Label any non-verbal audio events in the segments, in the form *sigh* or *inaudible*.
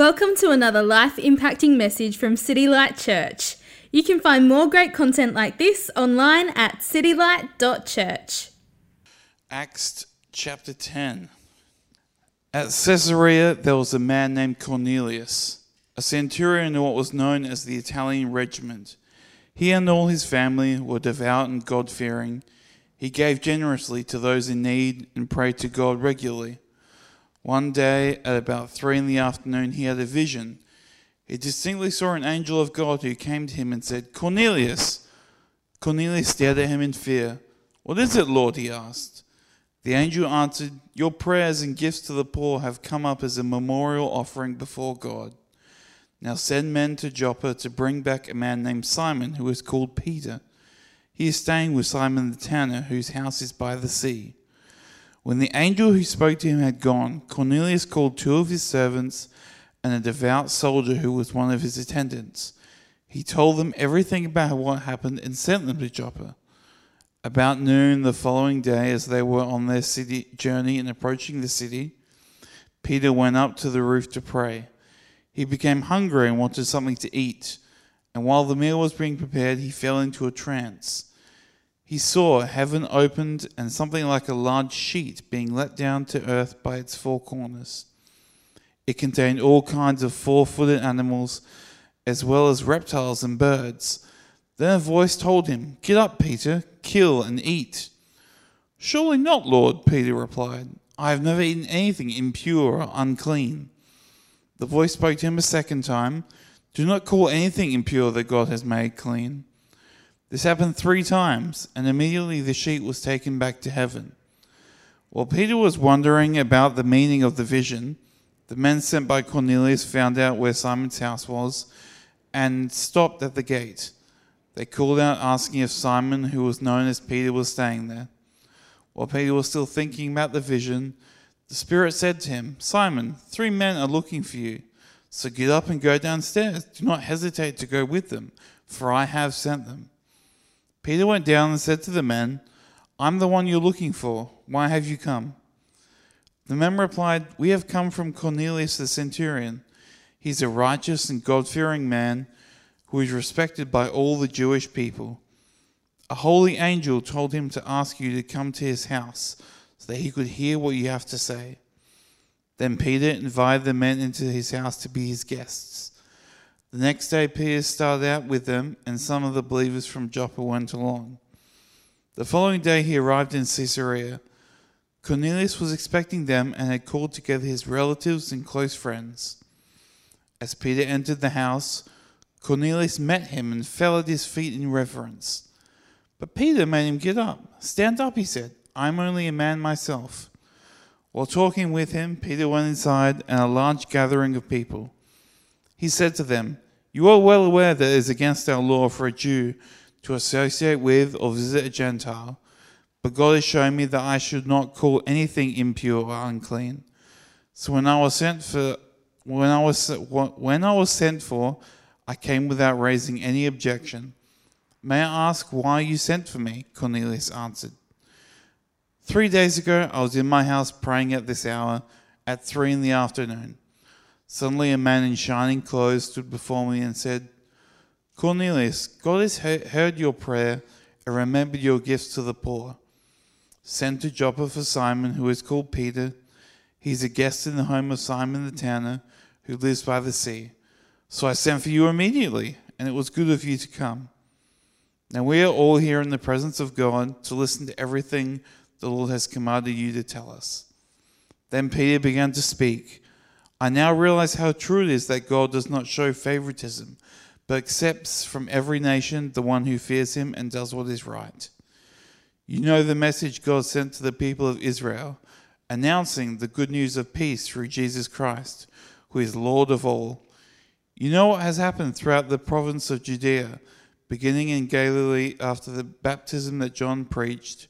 Welcome to another life impacting message from City Light Church. You can find more great content like this online at citylight.church. Acts chapter 10. At Caesarea, there was a man named Cornelius, a centurion in what was known as the Italian regiment. He and all his family were devout and God fearing. He gave generously to those in need and prayed to God regularly. One day, at about three in the afternoon, he had a vision. He distinctly saw an angel of God who came to him and said, Cornelius! Cornelius stared at him in fear. What is it, Lord? he asked. The angel answered, Your prayers and gifts to the poor have come up as a memorial offering before God. Now send men to Joppa to bring back a man named Simon, who is called Peter. He is staying with Simon the tanner, whose house is by the sea. When the angel who spoke to him had gone, Cornelius called two of his servants and a devout soldier who was one of his attendants. He told them everything about what happened and sent them to Joppa. About noon the following day, as they were on their city journey and approaching the city, Peter went up to the roof to pray. He became hungry and wanted something to eat, and while the meal was being prepared, he fell into a trance he saw heaven opened and something like a large sheet being let down to earth by its four corners. It contained all kinds of four footed animals, as well as reptiles and birds. Then a voice told him, Get up, Peter, kill and eat. Surely not, Lord, Peter replied. I have never eaten anything impure or unclean. The voice spoke to him a second time Do not call anything impure that God has made clean. This happened three times, and immediately the sheet was taken back to heaven. While Peter was wondering about the meaning of the vision, the men sent by Cornelius found out where Simon's house was and stopped at the gate. They called out asking if Simon, who was known as Peter, was staying there. While Peter was still thinking about the vision, the Spirit said to him, Simon, three men are looking for you. So get up and go downstairs. Do not hesitate to go with them, for I have sent them. Peter went down and said to the men, I'm the one you're looking for. Why have you come? The men replied, We have come from Cornelius the centurion. He's a righteous and God fearing man who is respected by all the Jewish people. A holy angel told him to ask you to come to his house so that he could hear what you have to say. Then Peter invited the men into his house to be his guests. The next day, Peter started out with them, and some of the believers from Joppa went along. The following day, he arrived in Caesarea. Cornelius was expecting them and had called together his relatives and close friends. As Peter entered the house, Cornelius met him and fell at his feet in reverence. But Peter made him get up. Stand up, he said. I'm only a man myself. While talking with him, Peter went inside, and a large gathering of people he said to them, You are well aware that it is against our law for a Jew to associate with or visit a Gentile, but God has shown me that I should not call anything impure or unclean. So when I was sent for when I was when I was sent for, I came without raising any objection. May I ask why you sent for me? Cornelius answered. Three days ago, I was in my house praying at this hour at three in the afternoon. Suddenly, a man in shining clothes stood before me and said, Cornelius, God has heard your prayer and remembered your gifts to the poor. Send to Joppa for Simon, who is called Peter. He's a guest in the home of Simon the tanner, who lives by the sea. So I sent for you immediately, and it was good of you to come. Now we are all here in the presence of God to listen to everything the Lord has commanded you to tell us. Then Peter began to speak. I now realize how true it is that God does not show favoritism, but accepts from every nation the one who fears him and does what is right. You know the message God sent to the people of Israel, announcing the good news of peace through Jesus Christ, who is Lord of all. You know what has happened throughout the province of Judea, beginning in Galilee after the baptism that John preached,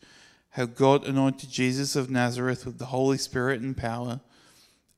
how God anointed Jesus of Nazareth with the Holy Spirit and power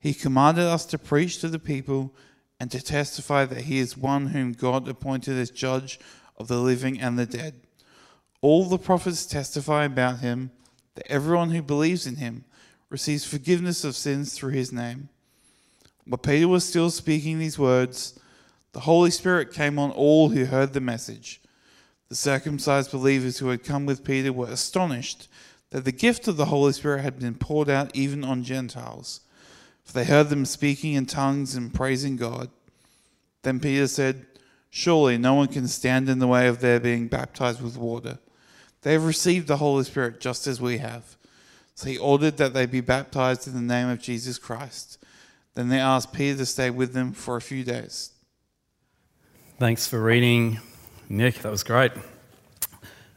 He commanded us to preach to the people and to testify that he is one whom God appointed as judge of the living and the dead. All the prophets testify about him that everyone who believes in him receives forgiveness of sins through his name. While Peter was still speaking these words, the Holy Spirit came on all who heard the message. The circumcised believers who had come with Peter were astonished that the gift of the Holy Spirit had been poured out even on Gentiles, for they heard them speaking in tongues and praising God. Then Peter said, Surely no one can stand in the way of their being baptized with water. They have received the Holy Spirit just as we have. So he ordered that they be baptized in the name of Jesus Christ. Then they asked Peter to stay with them for a few days. Thanks for reading, Nick. That was great.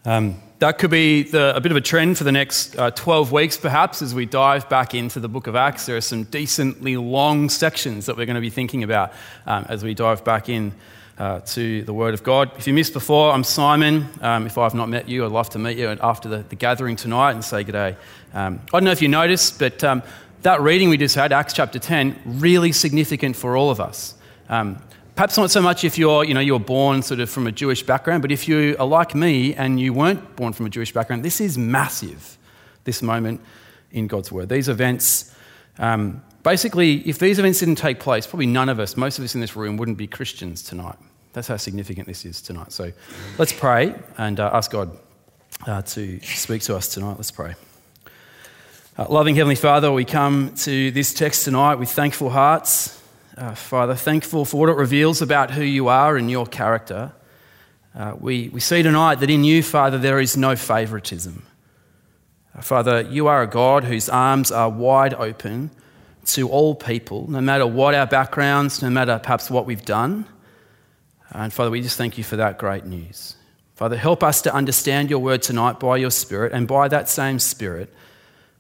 Um, that could be the, a bit of a trend for the next uh, 12 weeks, perhaps, as we dive back into the book of Acts. There are some decently long sections that we're going to be thinking about um, as we dive back in uh, to the Word of God. If you missed before, I'm Simon. Um, if I've not met you, I'd love to meet you after the, the gathering tonight and say good day. Um, I don't know if you noticed, but um, that reading we just had, Acts chapter 10, really significant for all of us. Um, perhaps not so much if you're, you know, you're born sort of from a Jewish background, but if you are like me and you weren't born from a Jewish background, this is massive, this moment in God's Word. These events um, Basically, if these events didn't take place, probably none of us, most of us in this room, wouldn't be Christians tonight. That's how significant this is tonight. So let's pray and uh, ask God uh, to speak to us tonight. Let's pray. Uh, loving Heavenly Father, we come to this text tonight with thankful hearts. Uh, Father, thankful for what it reveals about who you are and your character. Uh, we, we see tonight that in you, Father, there is no favoritism. Uh, Father, you are a God whose arms are wide open to all people, no matter what our backgrounds, no matter perhaps what we've done. And Father, we just thank you for that great news. Father, help us to understand your word tonight by your Spirit, and by that same Spirit,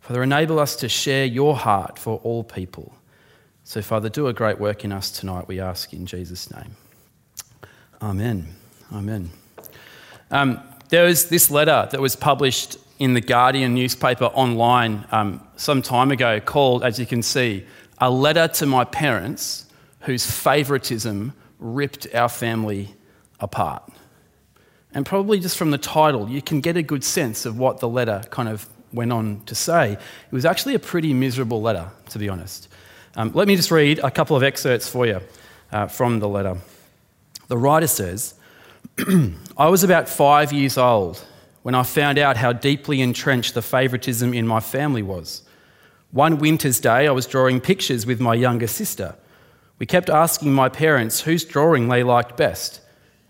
Father, enable us to share your heart for all people. So, Father, do a great work in us tonight, we ask in Jesus' name. Amen. Amen. Um, there was this letter that was published in the Guardian newspaper online um, some time ago called, as you can see, A Letter to My Parents Whose Favoritism Ripped Our Family Apart. And probably just from the title, you can get a good sense of what the letter kind of went on to say. It was actually a pretty miserable letter, to be honest. Um, let me just read a couple of excerpts for you uh, from the letter. The writer says, *clears throat* I was about five years old when I found out how deeply entrenched the favouritism in my family was. One winter's day, I was drawing pictures with my younger sister. We kept asking my parents whose drawing they liked best,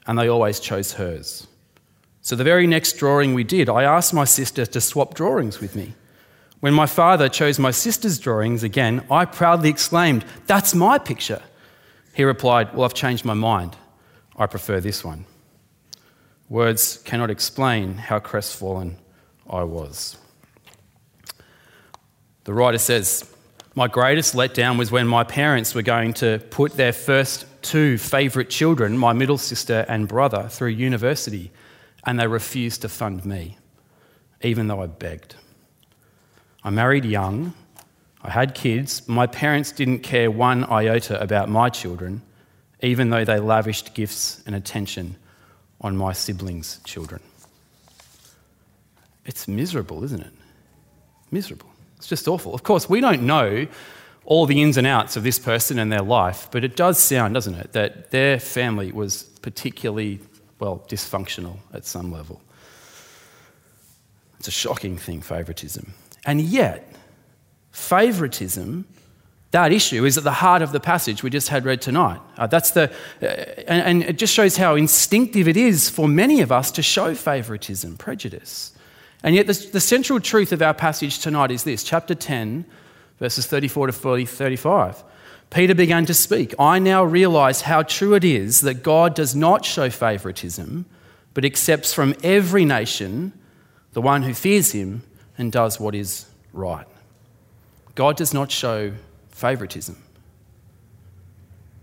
and they always chose hers. So, the very next drawing we did, I asked my sister to swap drawings with me. When my father chose my sister's drawings again, I proudly exclaimed, That's my picture. He replied, Well, I've changed my mind. I prefer this one. Words cannot explain how crestfallen I was. The writer says, My greatest letdown was when my parents were going to put their first two favourite children, my middle sister and brother, through university, and they refused to fund me, even though I begged. I married young, I had kids, my parents didn't care one iota about my children, even though they lavished gifts and attention on my siblings' children. It's miserable, isn't it? Miserable. It's just awful. Of course, we don't know all the ins and outs of this person and their life, but it does sound, doesn't it, that their family was particularly, well, dysfunctional at some level. It's a shocking thing, favouritism. And yet, favouritism that issue is at the heart of the passage we just had read tonight. Uh, that's the, uh, and, and it just shows how instinctive it is for many of us to show favoritism, prejudice. And yet, the, the central truth of our passage tonight is this chapter 10, verses 34 to 40, 35. Peter began to speak. I now realize how true it is that God does not show favoritism, but accepts from every nation the one who fears him and does what is right. God does not show favoritism.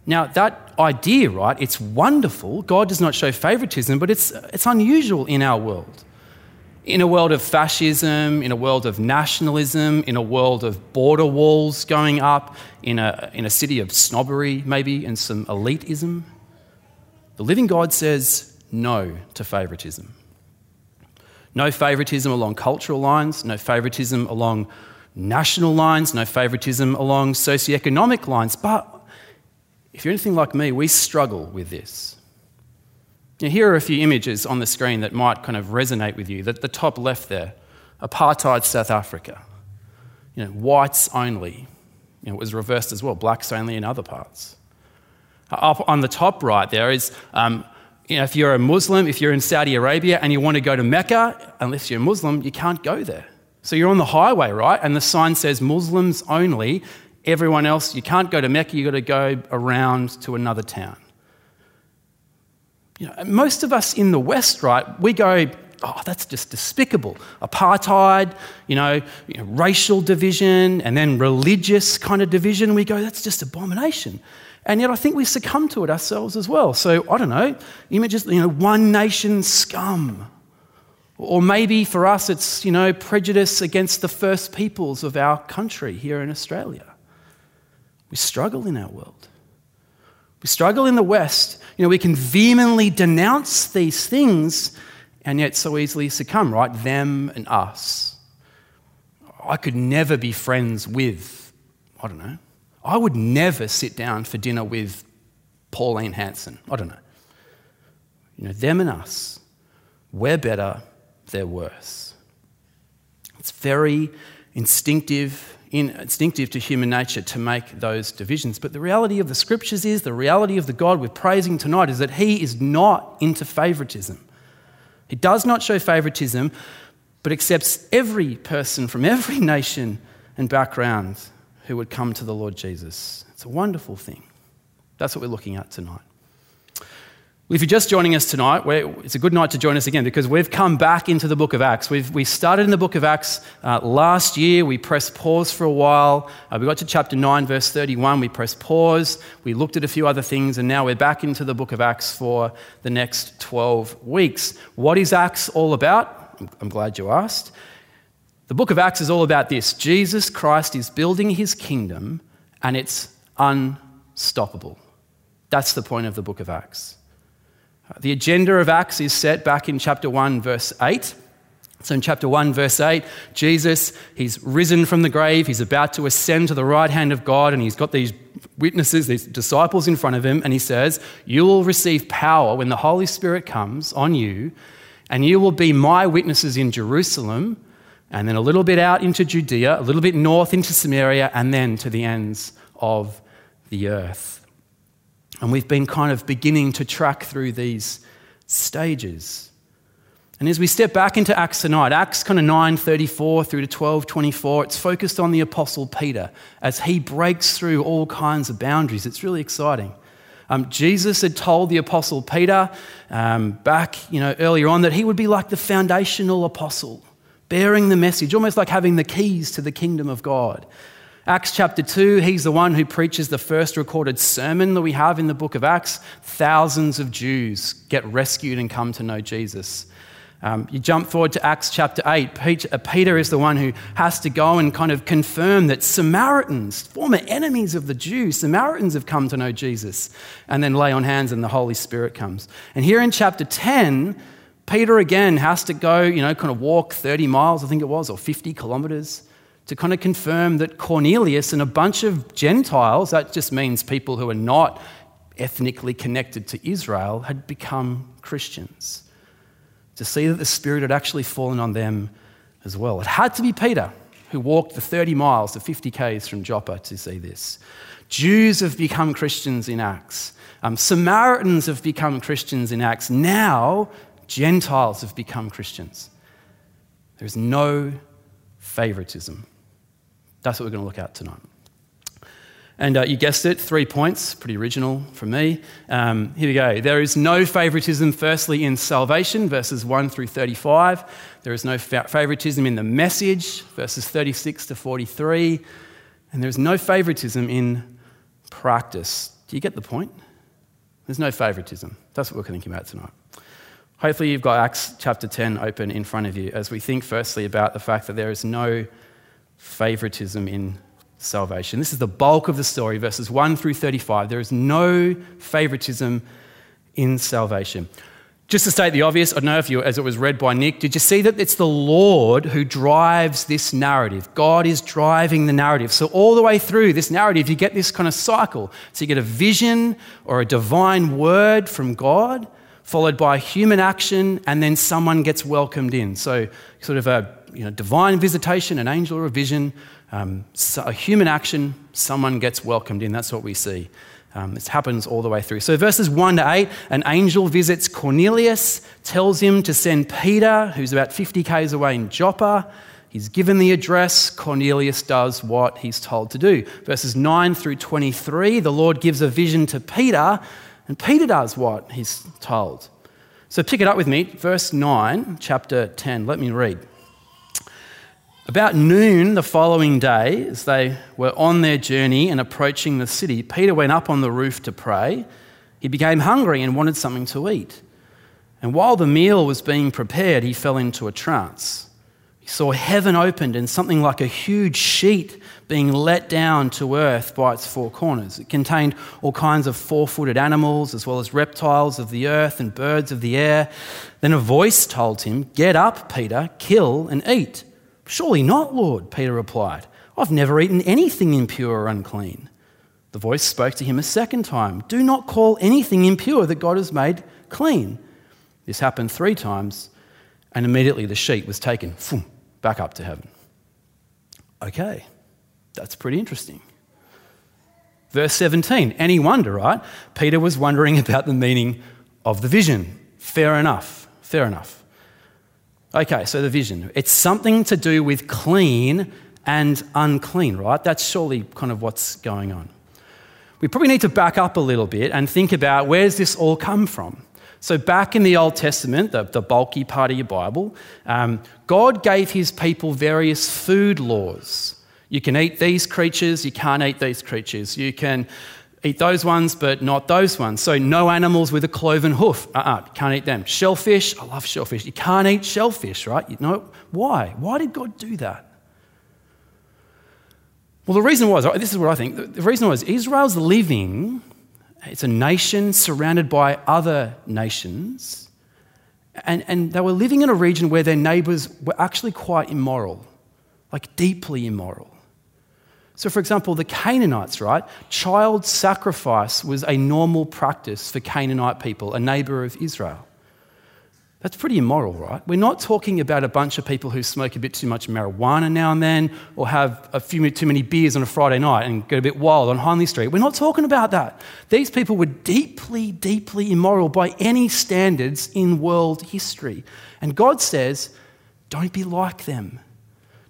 Now, that idea, right, it's wonderful. God does not show favoritism, but it's, it's unusual in our world. In a world of fascism, in a world of nationalism, in a world of border walls going up, in a, in a city of snobbery, maybe, and some elitism, the living God says no to favoritism. No favoritism along cultural lines, no favoritism along national lines, no favoritism along socioeconomic lines. But if you're anything like me, we struggle with this. Now, here are a few images on the screen that might kind of resonate with you. The, the top left there apartheid South Africa, you know, whites only. You know, it was reversed as well, blacks only in other parts. Up on the top right there is um, you know, if you're a Muslim, if you're in Saudi Arabia and you want to go to Mecca, unless you're a Muslim, you can't go there. So you're on the highway, right? And the sign says Muslims only. Everyone else, you can't go to Mecca, you've got to go around to another town. You know, most of us in the West, right, we go, oh, that's just despicable. Apartheid, you know, you know, racial division, and then religious kind of division. We go, that's just abomination. And yet I think we succumb to it ourselves as well. So I don't know, images, you know, one nation scum. Or maybe for us it's, you know, prejudice against the first peoples of our country here in Australia. We struggle in our world. We struggle in the West. You know, we can vehemently denounce these things and yet so easily succumb, right? Them and us. I could never be friends with, I don't know, I would never sit down for dinner with Pauline Hanson. I don't know. You know, them and us, we're better, they're worse. It's very instinctive, instinctive to human nature to make those divisions. But the reality of the scriptures is, the reality of the God we're praising tonight is that He is not into favoritism. He does not show favoritism, but accepts every person from every *laughs* nation and background who would come to the Lord Jesus. It's a wonderful thing. That's what we're looking at tonight. Well, if you're just joining us tonight, it's a good night to join us again because we've come back into the book of Acts. We've, we started in the book of Acts uh, last year. We pressed pause for a while. Uh, we got to chapter 9, verse 31. We pressed pause. We looked at a few other things, and now we're back into the book of Acts for the next 12 weeks. What is Acts all about? I'm, I'm glad you asked. The book of Acts is all about this Jesus Christ is building his kingdom, and it's unstoppable. That's the point of the book of Acts. Uh, the agenda of Acts is set back in chapter 1, verse 8. So, in chapter 1, verse 8, Jesus, he's risen from the grave. He's about to ascend to the right hand of God, and he's got these witnesses, these disciples in front of him, and he says, You will receive power when the Holy Spirit comes on you, and you will be my witnesses in Jerusalem and then a little bit out into Judea, a little bit north into Samaria, and then to the ends of the earth. And we've been kind of beginning to track through these stages. And as we step back into Acts tonight, Acts kind of 9:34 through to 12:24, it's focused on the apostle Peter as he breaks through all kinds of boundaries. It's really exciting. Um, Jesus had told the apostle Peter um, back, you know, earlier on that he would be like the foundational apostle bearing the message, almost like having the keys to the kingdom of God. Acts chapter 2, he's the one who preaches the first recorded sermon that we have in the book of Acts. Thousands of Jews get rescued and come to know Jesus. Um, you jump forward to Acts chapter 8. Uh, Peter is the one who has to go and kind of confirm that Samaritans, former enemies of the Jews, Samaritans have come to know Jesus, and then lay on hands and the Holy Spirit comes. And here in chapter 10, Peter again has to go, you know, kind of walk 30 miles, I think it was, or 50 kilometers to kind of confirm that Cornelius and a bunch of Gentiles, that just means people who are not ethnically connected to Israel, had become Christians. To see that the Spirit had actually fallen on them as well. It had to be Peter who walked the 30 miles, the 50 Ks from Joppa to see this. Jews have become Christians in Acts. Um, Samaritans have become Christians in Acts. Now, Gentiles have become Christians. There's no favoritism. That's what we're going to look at tonight. And uh, you guessed it, three points, pretty original from me. Um, here we go. There is no favoritism, firstly, in salvation, verses 1 through 35. There is no fa- favoritism in the message, verses 36 to 43. And there's no favoritism in practice. Do you get the point? There's no favoritism. That's what we're thinking about tonight. Hopefully, you've got Acts chapter 10 open in front of you as we think firstly about the fact that there is no favoritism in salvation. This is the bulk of the story, verses 1 through 35. There is no favoritism in salvation. Just to state the obvious, I don't know if you, as it was read by Nick, did you see that it's the Lord who drives this narrative? God is driving the narrative. So, all the way through this narrative, you get this kind of cycle. So, you get a vision or a divine word from God, followed by human action, and then someone gets welcomed in. So, sort of a you know, divine visitation, an angel or a vision, um, so a human action, someone gets welcomed in. That's what we see. Um, this happens all the way through. So, verses 1 to 8, an angel visits Cornelius, tells him to send Peter, who's about 50 k's away in Joppa. He's given the address. Cornelius does what he's told to do. Verses 9 through 23, the Lord gives a vision to Peter, and Peter does what he's told. So, pick it up with me. Verse 9, chapter 10. Let me read. About noon the following day, as they were on their journey and approaching the city, Peter went up on the roof to pray. He became hungry and wanted something to eat. And while the meal was being prepared, he fell into a trance. He saw heaven opened and something like a huge sheet being let down to earth by its four corners. It contained all kinds of four footed animals, as well as reptiles of the earth and birds of the air. Then a voice told him, Get up, Peter, kill and eat. Surely not, Lord, Peter replied. I've never eaten anything impure or unclean. The voice spoke to him a second time Do not call anything impure that God has made clean. This happened three times, and immediately the sheet was taken back up to heaven. Okay, that's pretty interesting. Verse 17, any wonder, right? Peter was wondering *laughs* about the meaning of the vision. Fair enough, fair enough. Okay, so the vision. It's something to do with clean and unclean, right? That's surely kind of what's going on. We probably need to back up a little bit and think about where does this all come from? So, back in the Old Testament, the, the bulky part of your Bible, um, God gave his people various food laws. You can eat these creatures, you can't eat these creatures. You can eat those ones, but not those ones. So, no animals with a cloven hoof. Uh uh-uh, you can't eat them. Shellfish, I love shellfish. You can't eat shellfish, right? You know, why? Why did God do that? Well, the reason was this is what I think the reason was Israel's living, it's a nation surrounded by other nations, and, and they were living in a region where their neighbors were actually quite immoral, like deeply immoral. So, for example, the Canaanites, right? Child sacrifice was a normal practice for Canaanite people, a neighbor of Israel. That's pretty immoral, right? We're not talking about a bunch of people who smoke a bit too much marijuana now and then or have a few too many beers on a Friday night and get a bit wild on Hindley Street. We're not talking about that. These people were deeply, deeply immoral by any standards in world history. And God says, don't be like them.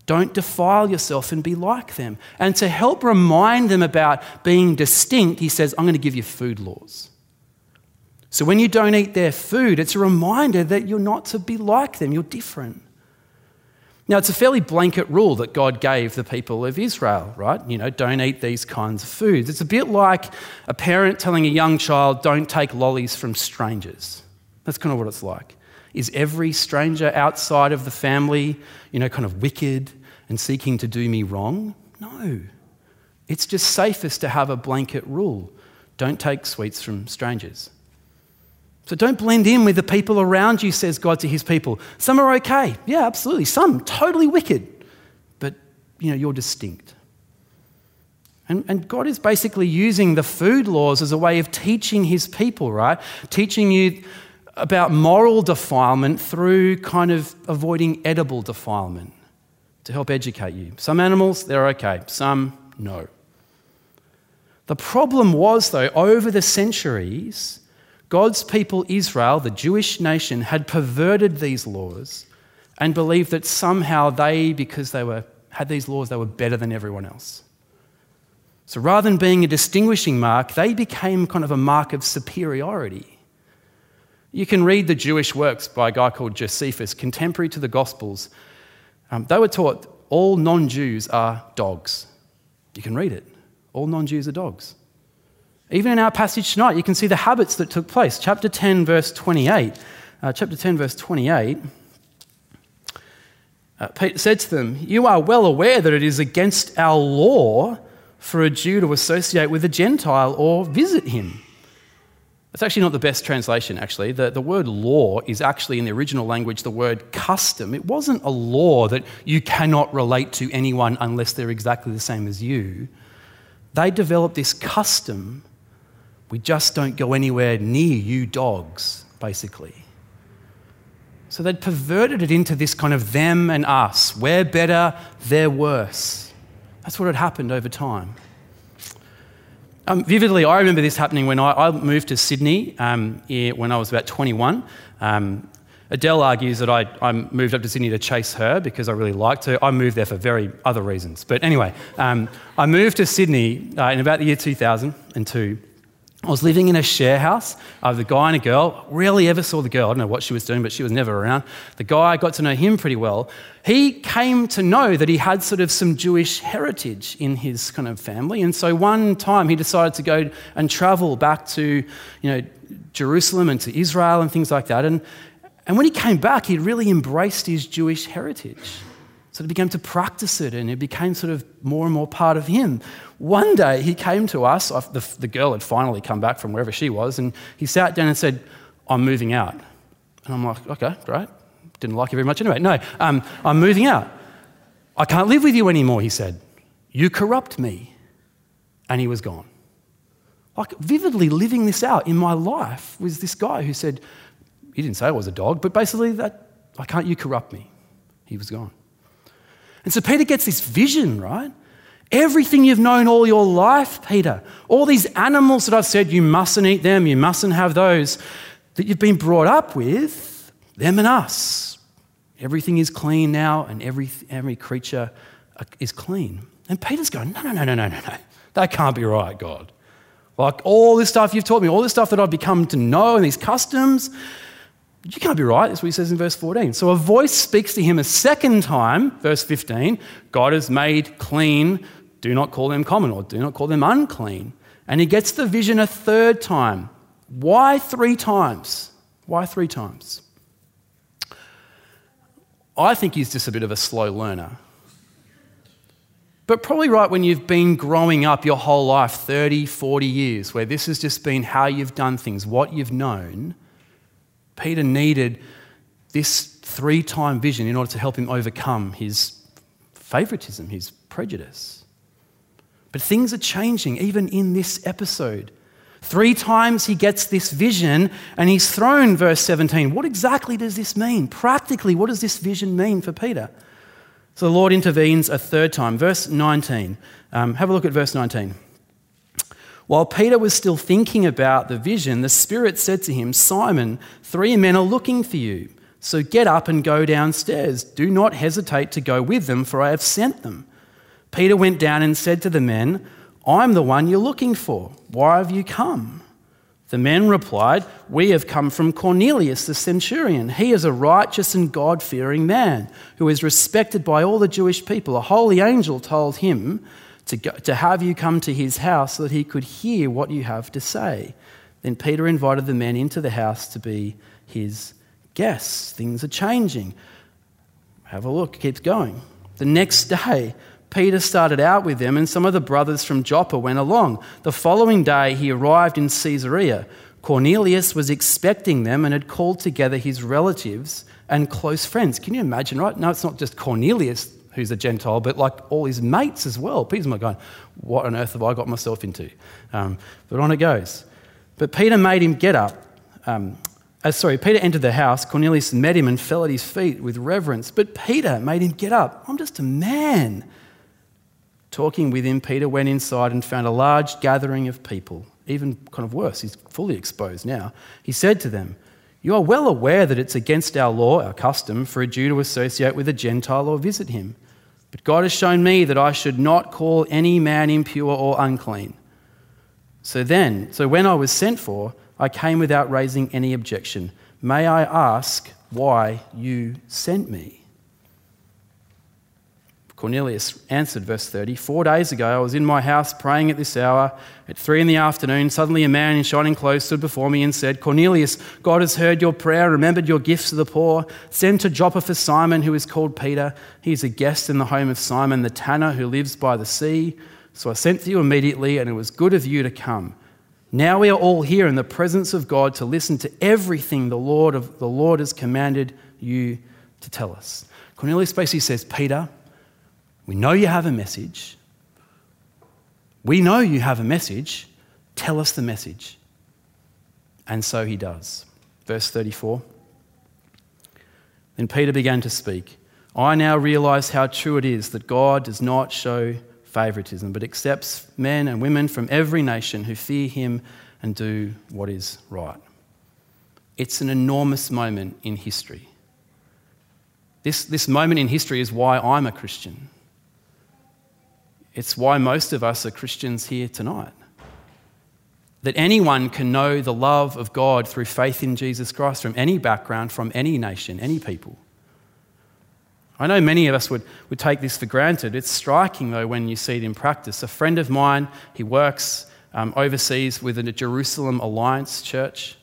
Don't defile yourself and be like them. And to help remind them about being distinct, he says, I'm going to give you food laws. So when you don't eat their food, it's a reminder that you're not to be like them, you're different. Now, it's a fairly blanket rule that God gave the people of Israel, right? You know, don't eat these kinds of foods. It's a bit like a parent telling a young child, don't take lollies from strangers. That's kind of what it's like. Is every stranger outside of the family, you know, kind of wicked and seeking to do me wrong? No. It's just safest to have a blanket rule don't take sweets from strangers. So don't blend in with the people around you, says God to his people. Some are okay. Yeah, absolutely. Some totally wicked. But, you know, you're distinct. And, and God is basically using the food laws as a way of teaching his people, right? Teaching you about moral defilement through kind of avoiding edible defilement to help educate you. Some animals, they're okay, some, no. The problem was, though, over the centuries, God's people, Israel, the Jewish nation, had perverted these laws and believed that somehow they, because they were, had these laws, they were better than everyone else. So rather than being a distinguishing mark, they became kind of a mark of superiority. You can read the Jewish works by a guy called Josephus, contemporary to the Gospels, um, they were taught all non Jews are dogs. You can read it. All non Jews are dogs. Even in our passage tonight, you can see the habits that took place. Chapter 10, verse 28. Uh, chapter 10, verse 28. Uh, Peter said to them, You are well aware that it is against our law for a Jew to associate with a Gentile or visit him. That's actually not the best translation, actually. The, the word law is actually in the original language the word custom. It wasn't a law that you cannot relate to anyone unless they're exactly the same as you. They developed this custom we just don't go anywhere near you dogs, basically. So they'd perverted it into this kind of them and us. We're better, they're worse. That's what had happened over time. Um, vividly, I remember this happening when I, I moved to Sydney um, when I was about 21. Um, Adele argues that I, I, moved up to Sydney to chase her because I really liked her. I moved there for very other reasons. But anyway, um, I moved to Sydney uh, in about the year 2002. I was living in a share house with a guy and a girl. Rarely ever saw the girl. I don't know what she was doing, but she was never around. The guy, I got to know him pretty well. He came to know that he had sort of some Jewish heritage in his kind of family. And so one time he decided to go and travel back to, you know, Jerusalem and to Israel and things like that. And, and when he came back, he really embraced his Jewish heritage. So he began to practice it and it became sort of more and more part of him. One day he came to us, the, the girl had finally come back from wherever she was, and he sat down and said, I'm moving out. And I'm like, okay, great. Didn't like you very much anyway. No, um, I'm moving out. I can't live with you anymore, he said. You corrupt me. And he was gone. Like, vividly living this out in my life was this guy who said, he didn't say I was a dog, but basically that, I can't you corrupt me. He was gone. And so Peter gets this vision, right? Everything you've known all your life, Peter, all these animals that I've said you mustn't eat them, you mustn't have those, that you've been brought up with, them and us. Everything is clean now, and every, every creature uh, is clean. And Peter's going, no, no, no, no, no, no, no. That can't be right, God. Like all this stuff you've taught me, all this stuff that I've become to know, and these customs, you can't be right. That's what he says in verse 14. So a voice speaks to him a second time, verse 15 God has made clean. Do not call them common or do not call them unclean. And he gets the vision a third time. Why three times? Why three times? I think he's just a bit of a slow learner. But probably right when you've been growing up your whole life 30, 40 years, where this has just been how you've done things, what you've known Peter needed this three time vision in order to help him overcome his favoritism, his prejudice. But things are changing even in this episode. Three times he gets this vision and he's thrown, verse 17. What exactly does this mean? Practically, what does this vision mean for Peter? So the Lord intervenes a third time. Verse 19. Um, have a look at verse 19. While Peter was still thinking about the vision, the Spirit said to him, Simon, three men are looking for you. So get up and go downstairs. Do not hesitate to go with them, for I have sent them. Peter went down and said to the men, I'm the one you're looking for. Why have you come? The men replied, We have come from Cornelius the centurion. He is a righteous and God fearing man who is respected by all the Jewish people. A holy angel told him, to, go, to have you come to his house so that he could hear what you have to say. Then Peter invited the men into the house to be his guests. Things are changing. Have a look, it keeps going. The next day, Peter started out with them, and some of the brothers from Joppa went along. The following day, he arrived in Caesarea. Cornelius was expecting them and had called together his relatives and close friends. Can you imagine, right? No, it's not just Cornelius who's a Gentile, but like all his mates as well. Peter's not going, What on earth have I got myself into? Um, but on it goes. But Peter made him get up. Um, uh, sorry, Peter entered the house. Cornelius met him and fell at his feet with reverence. But Peter made him get up. I'm just a man. Talking with him, Peter went inside and found a large gathering of people. Even kind of worse, he's fully exposed now. He said to them, you are well aware that it's against our law, our custom, for a Jew to associate with a Gentile or visit him. But God has shown me that I should not call any man impure or unclean. So then, so when I was sent for, I came without raising any objection. May I ask why you sent me? Cornelius answered, verse 30, Four days ago I was in my house praying at this hour. At three in the afternoon, suddenly a man in shining clothes stood before me and said, Cornelius, God has heard your prayer, remembered your gifts to the poor. Send to Joppa for Simon, who is called Peter. He is a guest in the home of Simon the tanner, who lives by the sea. So I sent to you immediately, and it was good of you to come. Now we are all here in the presence of God to listen to everything the Lord, of, the Lord has commanded you to tell us. Cornelius basically says, Peter, we know you have a message. We know you have a message. Tell us the message. And so he does. Verse 34. Then Peter began to speak. I now realize how true it is that God does not show favoritism, but accepts men and women from every nation who fear him and do what is right. It's an enormous moment in history. This, this moment in history is why I'm a Christian. It's why most of us are Christians here tonight. That anyone can know the love of God through faith in Jesus Christ from any background, from any nation, any people. I know many of us would, would take this for granted. It's striking, though, when you see it in practice. A friend of mine, he works um, overseas with a Jerusalem Alliance church.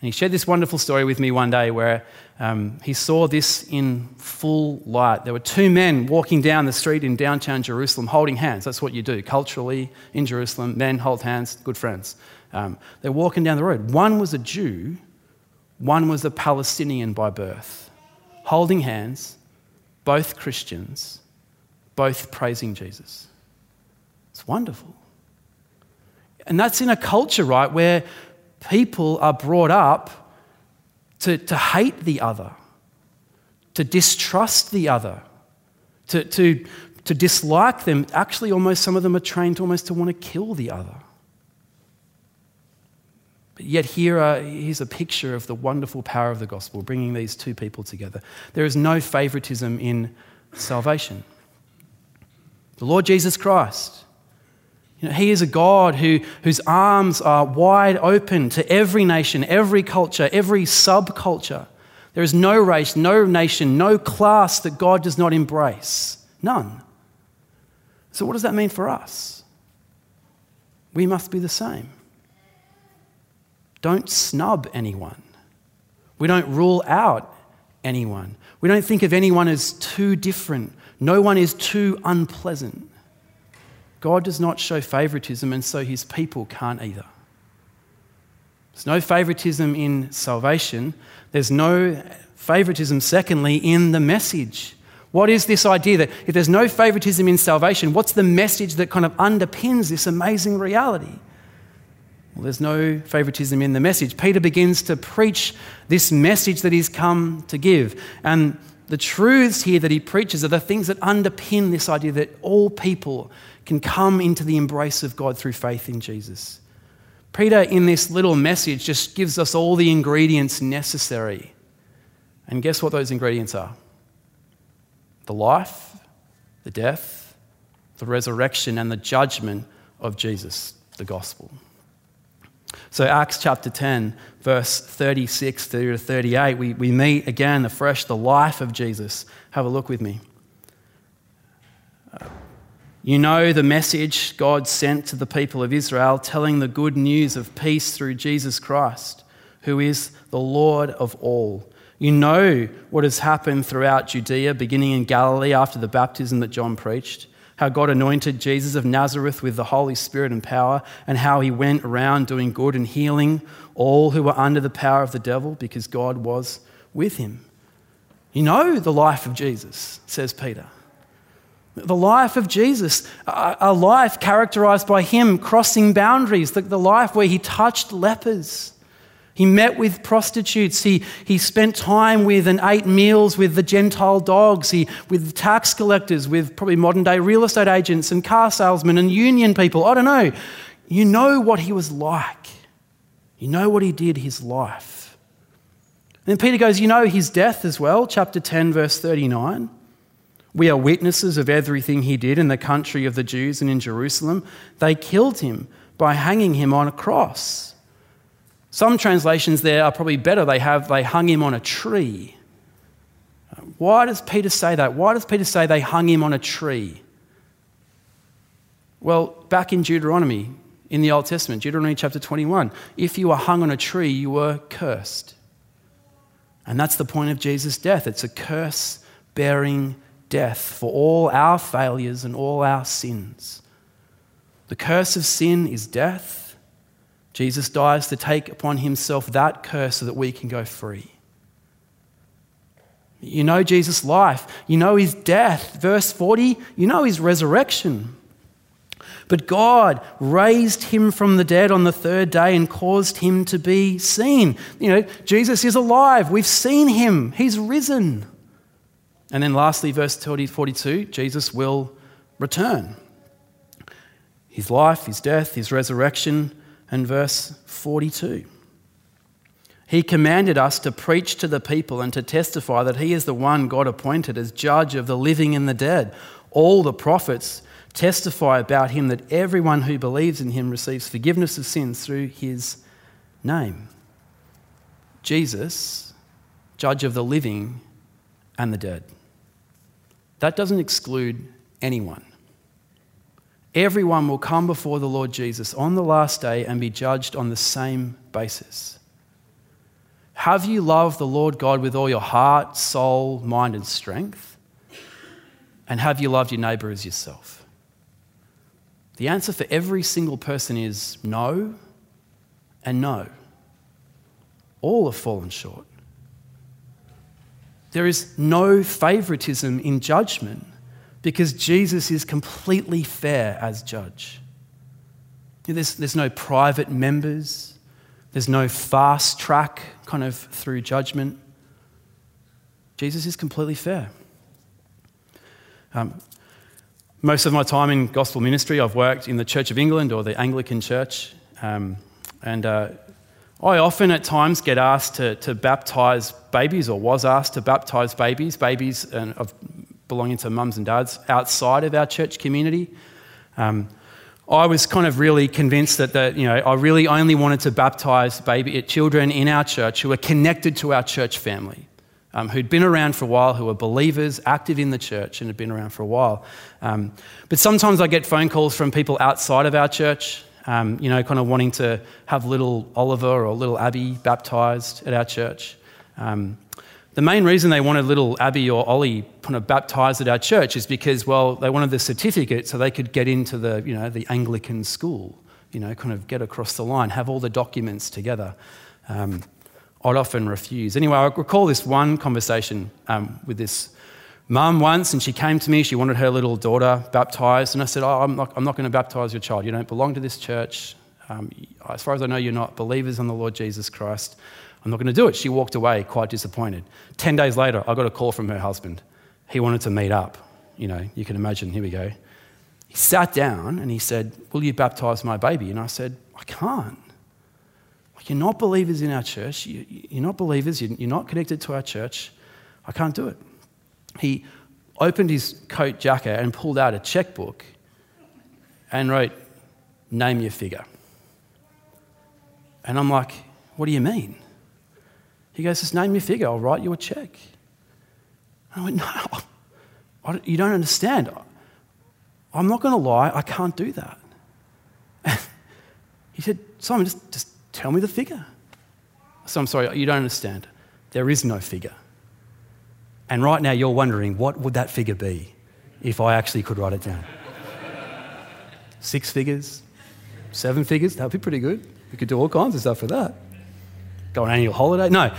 And he shared this wonderful story with me one day where um, he saw this in full light. There were two men walking down the street in downtown Jerusalem holding hands. That's what you do culturally in Jerusalem. Men hold hands, good friends. Um, they're walking down the road. One was a Jew, one was a Palestinian by birth, holding hands, both Christians, both praising Jesus. It's wonderful. And that's in a culture, right, where people are brought up to, to hate the other, to distrust the other, to, to, to dislike them. Actually, almost some of them are trained almost to want to kill the other. But yet, here are, here's a picture of the wonderful power of the gospel, bringing these two people together. There is no favoritism in salvation. The Lord Jesus Christ you know, he is a God who, whose arms are wide open to every nation, every culture, every subculture. There is no race, no nation, no class that God does not embrace. None. So, what does that mean for us? We must be the same. Don't snub anyone. We don't rule out anyone. We don't think of anyone as too different. No one is too unpleasant. God does not show favoritism, and so his people can't either. There's no favoritism in salvation. There's no favoritism, secondly, in the message. What is this idea that if there's no favoritism in salvation, what's the message that kind of underpins this amazing reality? Well, there's no favoritism in the message. Peter begins to preach this message that he's come to give. And the truths here that he preaches are the things that underpin this idea that all people can come into the embrace of God through faith in Jesus. Peter, in this little message, just gives us all the ingredients necessary. And guess what those ingredients are? The life, the death, the resurrection, and the judgment of Jesus, the gospel. So, Acts chapter 10, verse 36 through to 38, we, we meet again afresh the life of Jesus. Have a look with me. You know the message God sent to the people of Israel, telling the good news of peace through Jesus Christ, who is the Lord of all. You know what has happened throughout Judea, beginning in Galilee after the baptism that John preached, how God anointed Jesus of Nazareth with the Holy Spirit and power, and how he went around doing good and healing all who were under the power of the devil because God was with him. You know the life of Jesus, says Peter. The life of Jesus, a life characterized by him crossing boundaries, the, life where he touched lepers. He met with prostitutes. He, he spent time with and ate meals with the Gentile dogs, he, with tax collectors, with probably modern day real estate agents and car salesmen and union people. I don't know. You know what he was like, you know what he did his life. And then Peter goes, You know his death as well, chapter 10, verse 39. We are witnesses of everything he did in the country of the Jews and in Jerusalem. They killed him by hanging him on a cross. Some translations there are probably better. They have they hung him on a tree. Why does Peter say that? Why does Peter say they hung him on a tree? Well, back in Deuteronomy, in the Old Testament, Deuteronomy chapter 21, if you were hung on a tree, you were cursed. And that's the point of Jesus' death. It's a curse bearing death for all our failures and all our sins. The curse of sin is death. Jesus dies to take upon himself that curse so that we can go free. You know Jesus' life, you know his death. Verse 40, you know his resurrection. But God raised him from the dead on the third day and caused him to be seen. You know, Jesus is alive. We've seen him. He's risen. And then lastly, verse 42, Jesus will return. His life, his death, his resurrection, and verse 42. He commanded us to preach to the people and to testify that he is the one God appointed as judge of the living and the dead. All the prophets testify about him that everyone who believes in him receives forgiveness of sins through his name. Jesus, judge of the living and the dead. That doesn't exclude anyone. Everyone will come before the Lord Jesus on the last day and be judged on the same basis. Have you loved the Lord God with all your heart, soul, mind, and strength? And have you loved your neighbor as yourself? The answer for every single person is no and no. All have fallen short. There is no favoritism in judgment because Jesus is completely fair as judge. There's, there's no private members, there's no fast track kind of through judgment. Jesus is completely fair. Um, most of my time in gospel ministry, I've worked in the Church of England or the Anglican Church. Um, and uh, I often at times get asked to, to baptize babies, or was asked to baptize babies, babies of belonging to mums and dads outside of our church community. Um, I was kind of really convinced that, that you know, I really only wanted to baptize baby children in our church who were connected to our church family um, who'd been around for a while, who were believers, active in the church, and had been around for a while. Um, but sometimes I get phone calls from people outside of our church, um, you know, kind of wanting to have little Oliver or little Abby baptized at our church. The main reason they wanted little Abby or Ollie kind of baptized at our church is because, well, they wanted the certificate so they could get into the, you know, the Anglican school, you know, kind of get across the line, have all the documents together. Um, I'd often refuse. Anyway, I recall this one conversation um, with this mum once, and she came to me. She wanted her little daughter baptized, and I said, "Oh, I'm not, I'm not going to baptize your child. You don't belong to this church. Um, as far as I know, you're not believers in the Lord Jesus Christ. I'm not going to do it." She walked away quite disappointed. Ten days later, I got a call from her husband. He wanted to meet up. You know, you can imagine. Here we go. He sat down and he said, "Will you baptize my baby?" And I said, "I can't." You're not believers in our church. You're not believers. You're not connected to our church. I can't do it. He opened his coat jacket and pulled out a checkbook and wrote, Name your figure. And I'm like, What do you mean? He goes, Just name your figure. I'll write you a check. I went, No, you don't understand. I'm not going to lie. I can't do that. *laughs* he said, Simon, just, just Tell me the figure. So I'm sorry, you don't understand. There is no figure. And right now you're wondering, what would that figure be if I actually could write it down? *laughs* Six figures? Seven figures? That would be pretty good. We could do all kinds of stuff for that. Go on annual holiday? No.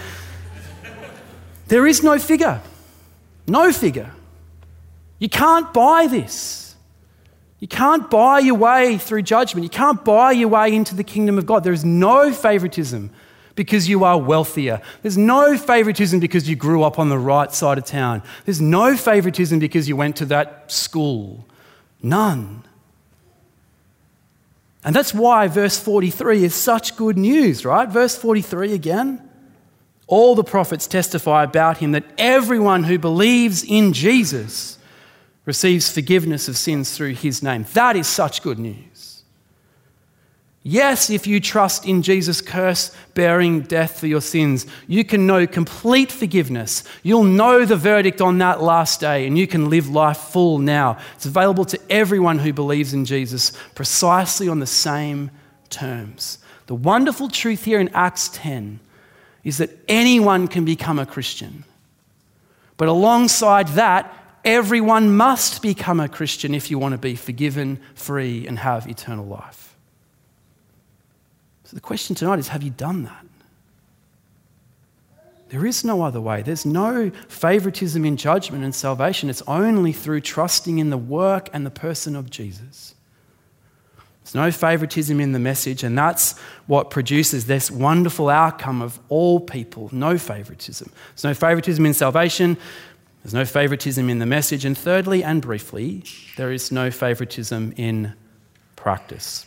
There is no figure. No figure. You can't buy this. You can't buy your way through judgment. You can't buy your way into the kingdom of God. There is no favoritism because you are wealthier. There's no favoritism because you grew up on the right side of town. There's no favoritism because you went to that school. None. And that's why verse 43 is such good news, right? Verse 43 again. All the prophets testify about him that everyone who believes in Jesus receives forgiveness of sins through his name. That is such good news. Yes, if you trust in Jesus' curse bearing death for your sins, you can know complete forgiveness. You'll know the verdict on that last day, and you can live life full now. It's available to everyone who believes in Jesus precisely on the same terms. The wonderful truth here in Acts 10 is that anyone can become a Christian. But alongside that, everyone must become a Christian if you want to be forgiven, free, and have eternal life. So the question tonight is have you done that? There is no other way. There's no favoritism in judgment and salvation. It's only through trusting in the work and the person of Jesus. There's no favoritism in the message, and that's what produces this wonderful outcome of all people. No favoritism. There's no favoritism in salvation. There's no favoritism in the message. And thirdly and briefly, there is no favoritism in practice.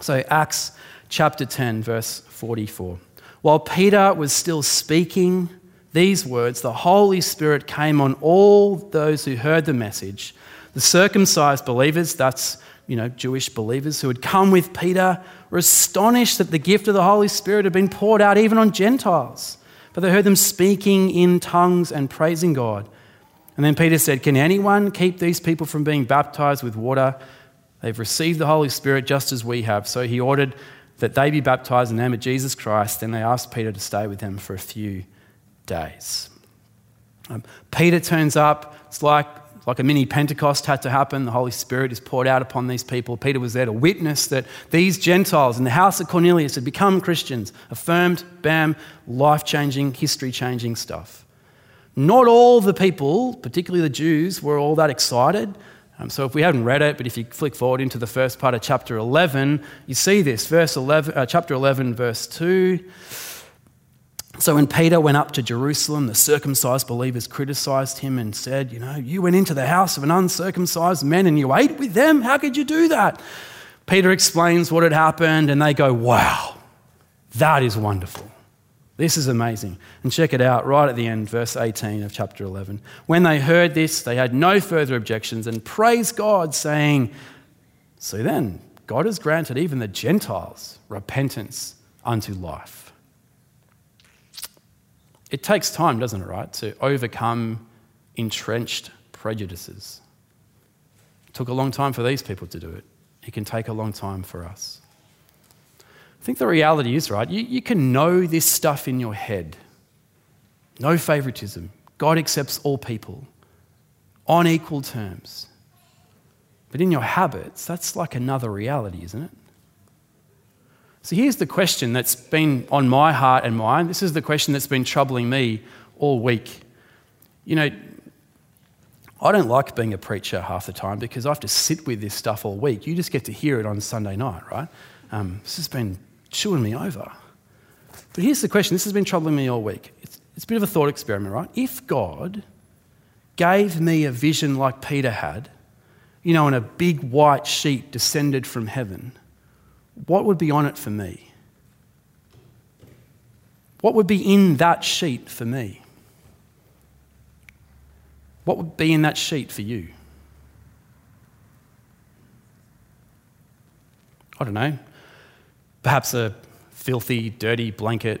So, Acts chapter 10, verse 44. While Peter was still speaking these words, the Holy Spirit came on all those who heard the message. The circumcised believers, that's you know, Jewish believers who had come with Peter, were astonished that the gift of the Holy Spirit had been poured out even on Gentiles. But they heard them speaking in tongues and praising God. And then Peter said, Can anyone keep these people from being baptized with water? They've received the Holy Spirit just as we have. So he ordered that they be baptized in the name of Jesus Christ. Then they asked Peter to stay with them for a few days. Um, Peter turns up. It's like, like a mini Pentecost had to happen. The Holy Spirit is poured out upon these people. Peter was there to witness that these Gentiles in the house of Cornelius had become Christians. Affirmed, bam, life changing, history changing stuff. Not all the people, particularly the Jews, were all that excited. Um, so if we haven't read it, but if you flick forward into the first part of chapter 11, you see this. Verse 11, uh, chapter 11, verse 2. So when Peter went up to Jerusalem, the circumcised believers criticized him and said, You know, you went into the house of an uncircumcised man and you ate with them? How could you do that? Peter explains what had happened, and they go, Wow, that is wonderful. This is amazing. And check it out right at the end, verse 18 of chapter 11. When they heard this, they had no further objections and praised God, saying, So then, God has granted even the Gentiles repentance unto life. It takes time, doesn't it, right, to overcome entrenched prejudices. It took a long time for these people to do it. It can take a long time for us. I think the reality is, right, you, you can know this stuff in your head. No favoritism. God accepts all people on equal terms. But in your habits, that's like another reality, isn't it? So here's the question that's been on my heart and mind. This is the question that's been troubling me all week. You know, I don't like being a preacher half the time because I have to sit with this stuff all week. You just get to hear it on Sunday night, right? Um, this has been chewing me over. But here's the question this has been troubling me all week. It's, it's a bit of a thought experiment, right? If God gave me a vision like Peter had, you know, and a big white sheet descended from heaven, what would be on it for me? What would be in that sheet for me? What would be in that sheet for you? I don't know perhaps a filthy, dirty blanket,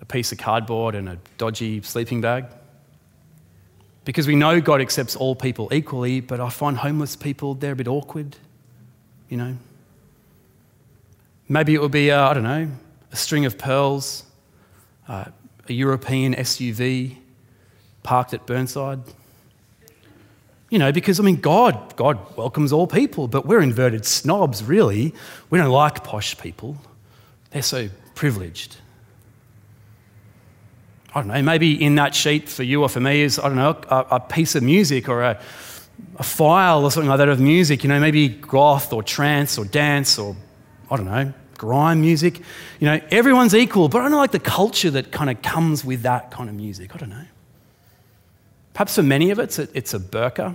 a piece of cardboard, and a dodgy sleeping bag. Because we know God accepts all people equally, but I find homeless people, they're a bit awkward, you know. Maybe it would be, uh, I don't know, a string of pearls, uh, a European SUV parked at Burnside. You know, because I mean, God, God welcomes all people, but we're inverted snobs, really. We don't like posh people. They're so privileged. I don't know, maybe in that sheet for you or for me is, I don't know, a, a piece of music or a, a file or something like that of music, you know, maybe goth or trance or dance or, I don't know, grime music. You know, everyone's equal, but I don't like the culture that kind of comes with that kind of music. I don't know. Perhaps for many of us, it's a, burqa.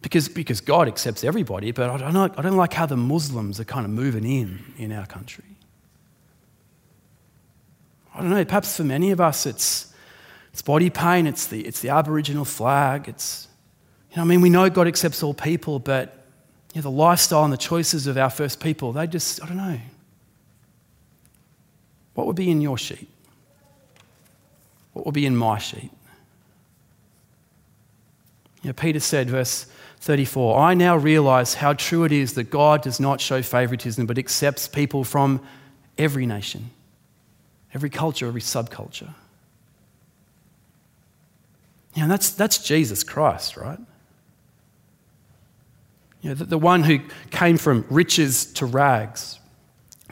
Because, because God accepts everybody, but I don't, like, I don't like how the Muslims are kind of moving in in our country. I don't know, perhaps for many of us it's, it's body pain, it's the, it's the Aboriginal flag, it's, you know, I mean, we know God accepts all people, but you know, the lifestyle and the choices of our first people, they just, I don't know. What would be in your sheet? What would be in my sheet? You know, Peter said, verse 34, I now realize how true it is that God does not show favoritism but accepts people from every nation, every culture, every subculture. You know, that's, that's Jesus Christ, right? You know, the, the one who came from riches to rags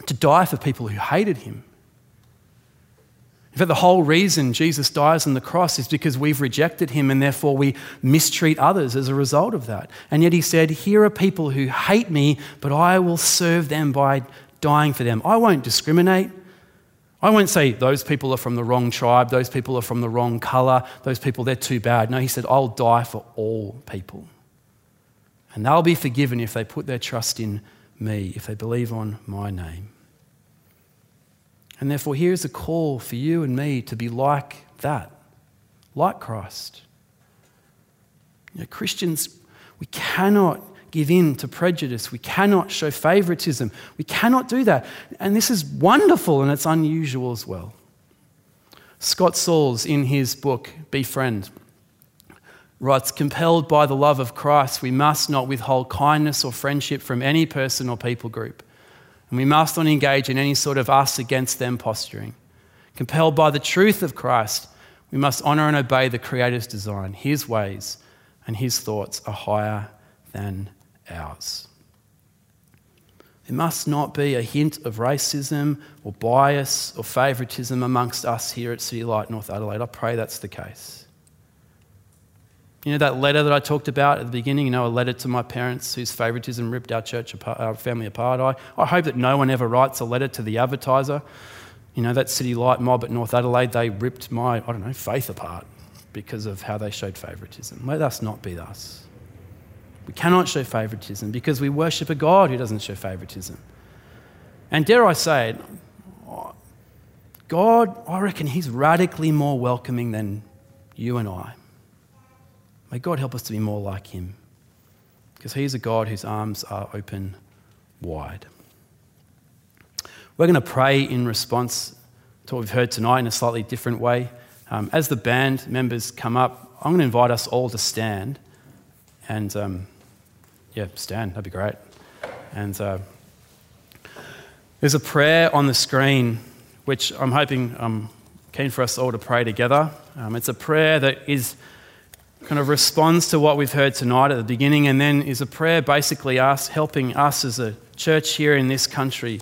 to die for people who hated him. In fact, the whole reason Jesus dies on the cross is because we've rejected him and therefore we mistreat others as a result of that. And yet he said, Here are people who hate me, but I will serve them by dying for them. I won't discriminate. I won't say those people are from the wrong tribe, those people are from the wrong color, those people, they're too bad. No, he said, I'll die for all people. And they'll be forgiven if they put their trust in me, if they believe on my name. And therefore, here's a call for you and me to be like that, like Christ. You know, Christians, we cannot give in to prejudice. We cannot show favoritism. We cannot do that. And this is wonderful and it's unusual as well. Scott Sauls, in his book, Befriend, writes Compelled by the love of Christ, we must not withhold kindness or friendship from any person or people group. And we must not engage in any sort of us against them posturing. Compelled by the truth of Christ, we must honour and obey the Creator's design. His ways and His thoughts are higher than ours. There must not be a hint of racism or bias or favouritism amongst us here at City Light North Adelaide. I pray that's the case. You know that letter that I talked about at the beginning, you know, a letter to my parents whose favouritism ripped our church apart, our family apart. I, I hope that no one ever writes a letter to the advertiser. You know, that city light mob at North Adelaide, they ripped my, I don't know, faith apart because of how they showed favouritism. Let us not be thus. We cannot show favouritism because we worship a God who doesn't show favouritism. And dare I say it, God, I reckon He's radically more welcoming than you and I. May God help us to be more like Him because He's a God whose arms are open wide. We're going to pray in response to what we've heard tonight in a slightly different way. Um, as the band members come up, I'm going to invite us all to stand. And um, yeah, stand, that'd be great. And uh, there's a prayer on the screen which I'm hoping, I'm um, keen for us all to pray together. Um, it's a prayer that is kind of responds to what we've heard tonight at the beginning, and then is a prayer basically us helping us as a church here in this country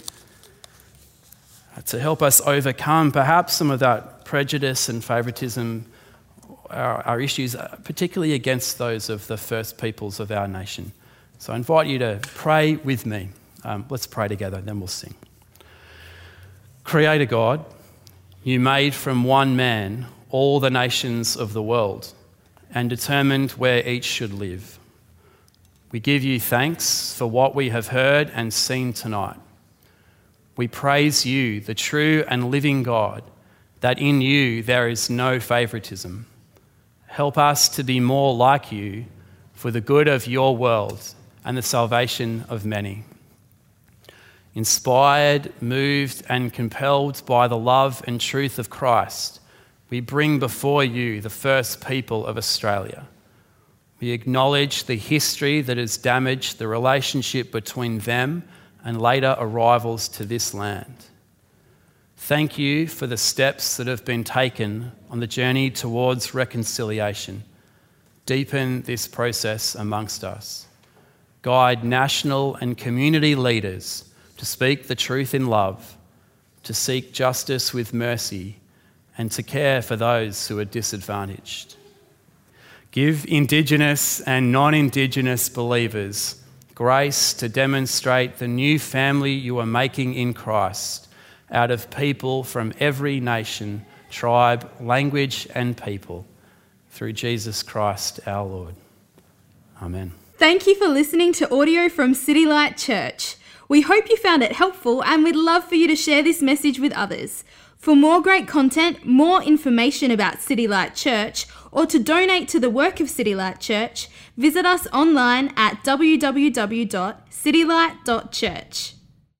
to help us overcome perhaps some of that prejudice and favoritism, our, our issues, particularly against those of the first peoples of our nation. So I invite you to pray with me. Um, let's pray together, then we'll sing. Creator God, you made from one man all the nations of the world and determined where each should live. We give you thanks for what we have heard and seen tonight. We praise you, the true and living God, that in you there is no favoritism. Help us to be more like you for the good of your world and the salvation of many. Inspired, moved, and compelled by the love and truth of Christ, we bring before you the first people of Australia. We acknowledge the history that has damaged the relationship between them and later arrivals to this land. Thank you for the steps that have been taken on the journey towards reconciliation. Deepen this process amongst us. Guide national and community leaders to speak the truth in love, to seek justice with mercy and to care for those who are disadvantaged. Give Indigenous and non Indigenous believers grace to demonstrate the new family you are making in Christ out of people from every nation, tribe, language, and people through Jesus Christ our Lord. Amen. Thank you for listening to audio from City Light Church. We hope you found it helpful and we'd love for you to share this message with others. For more great content, more information about City Light Church, or to donate to the work of City Light Church, visit us online at www.citylight.church.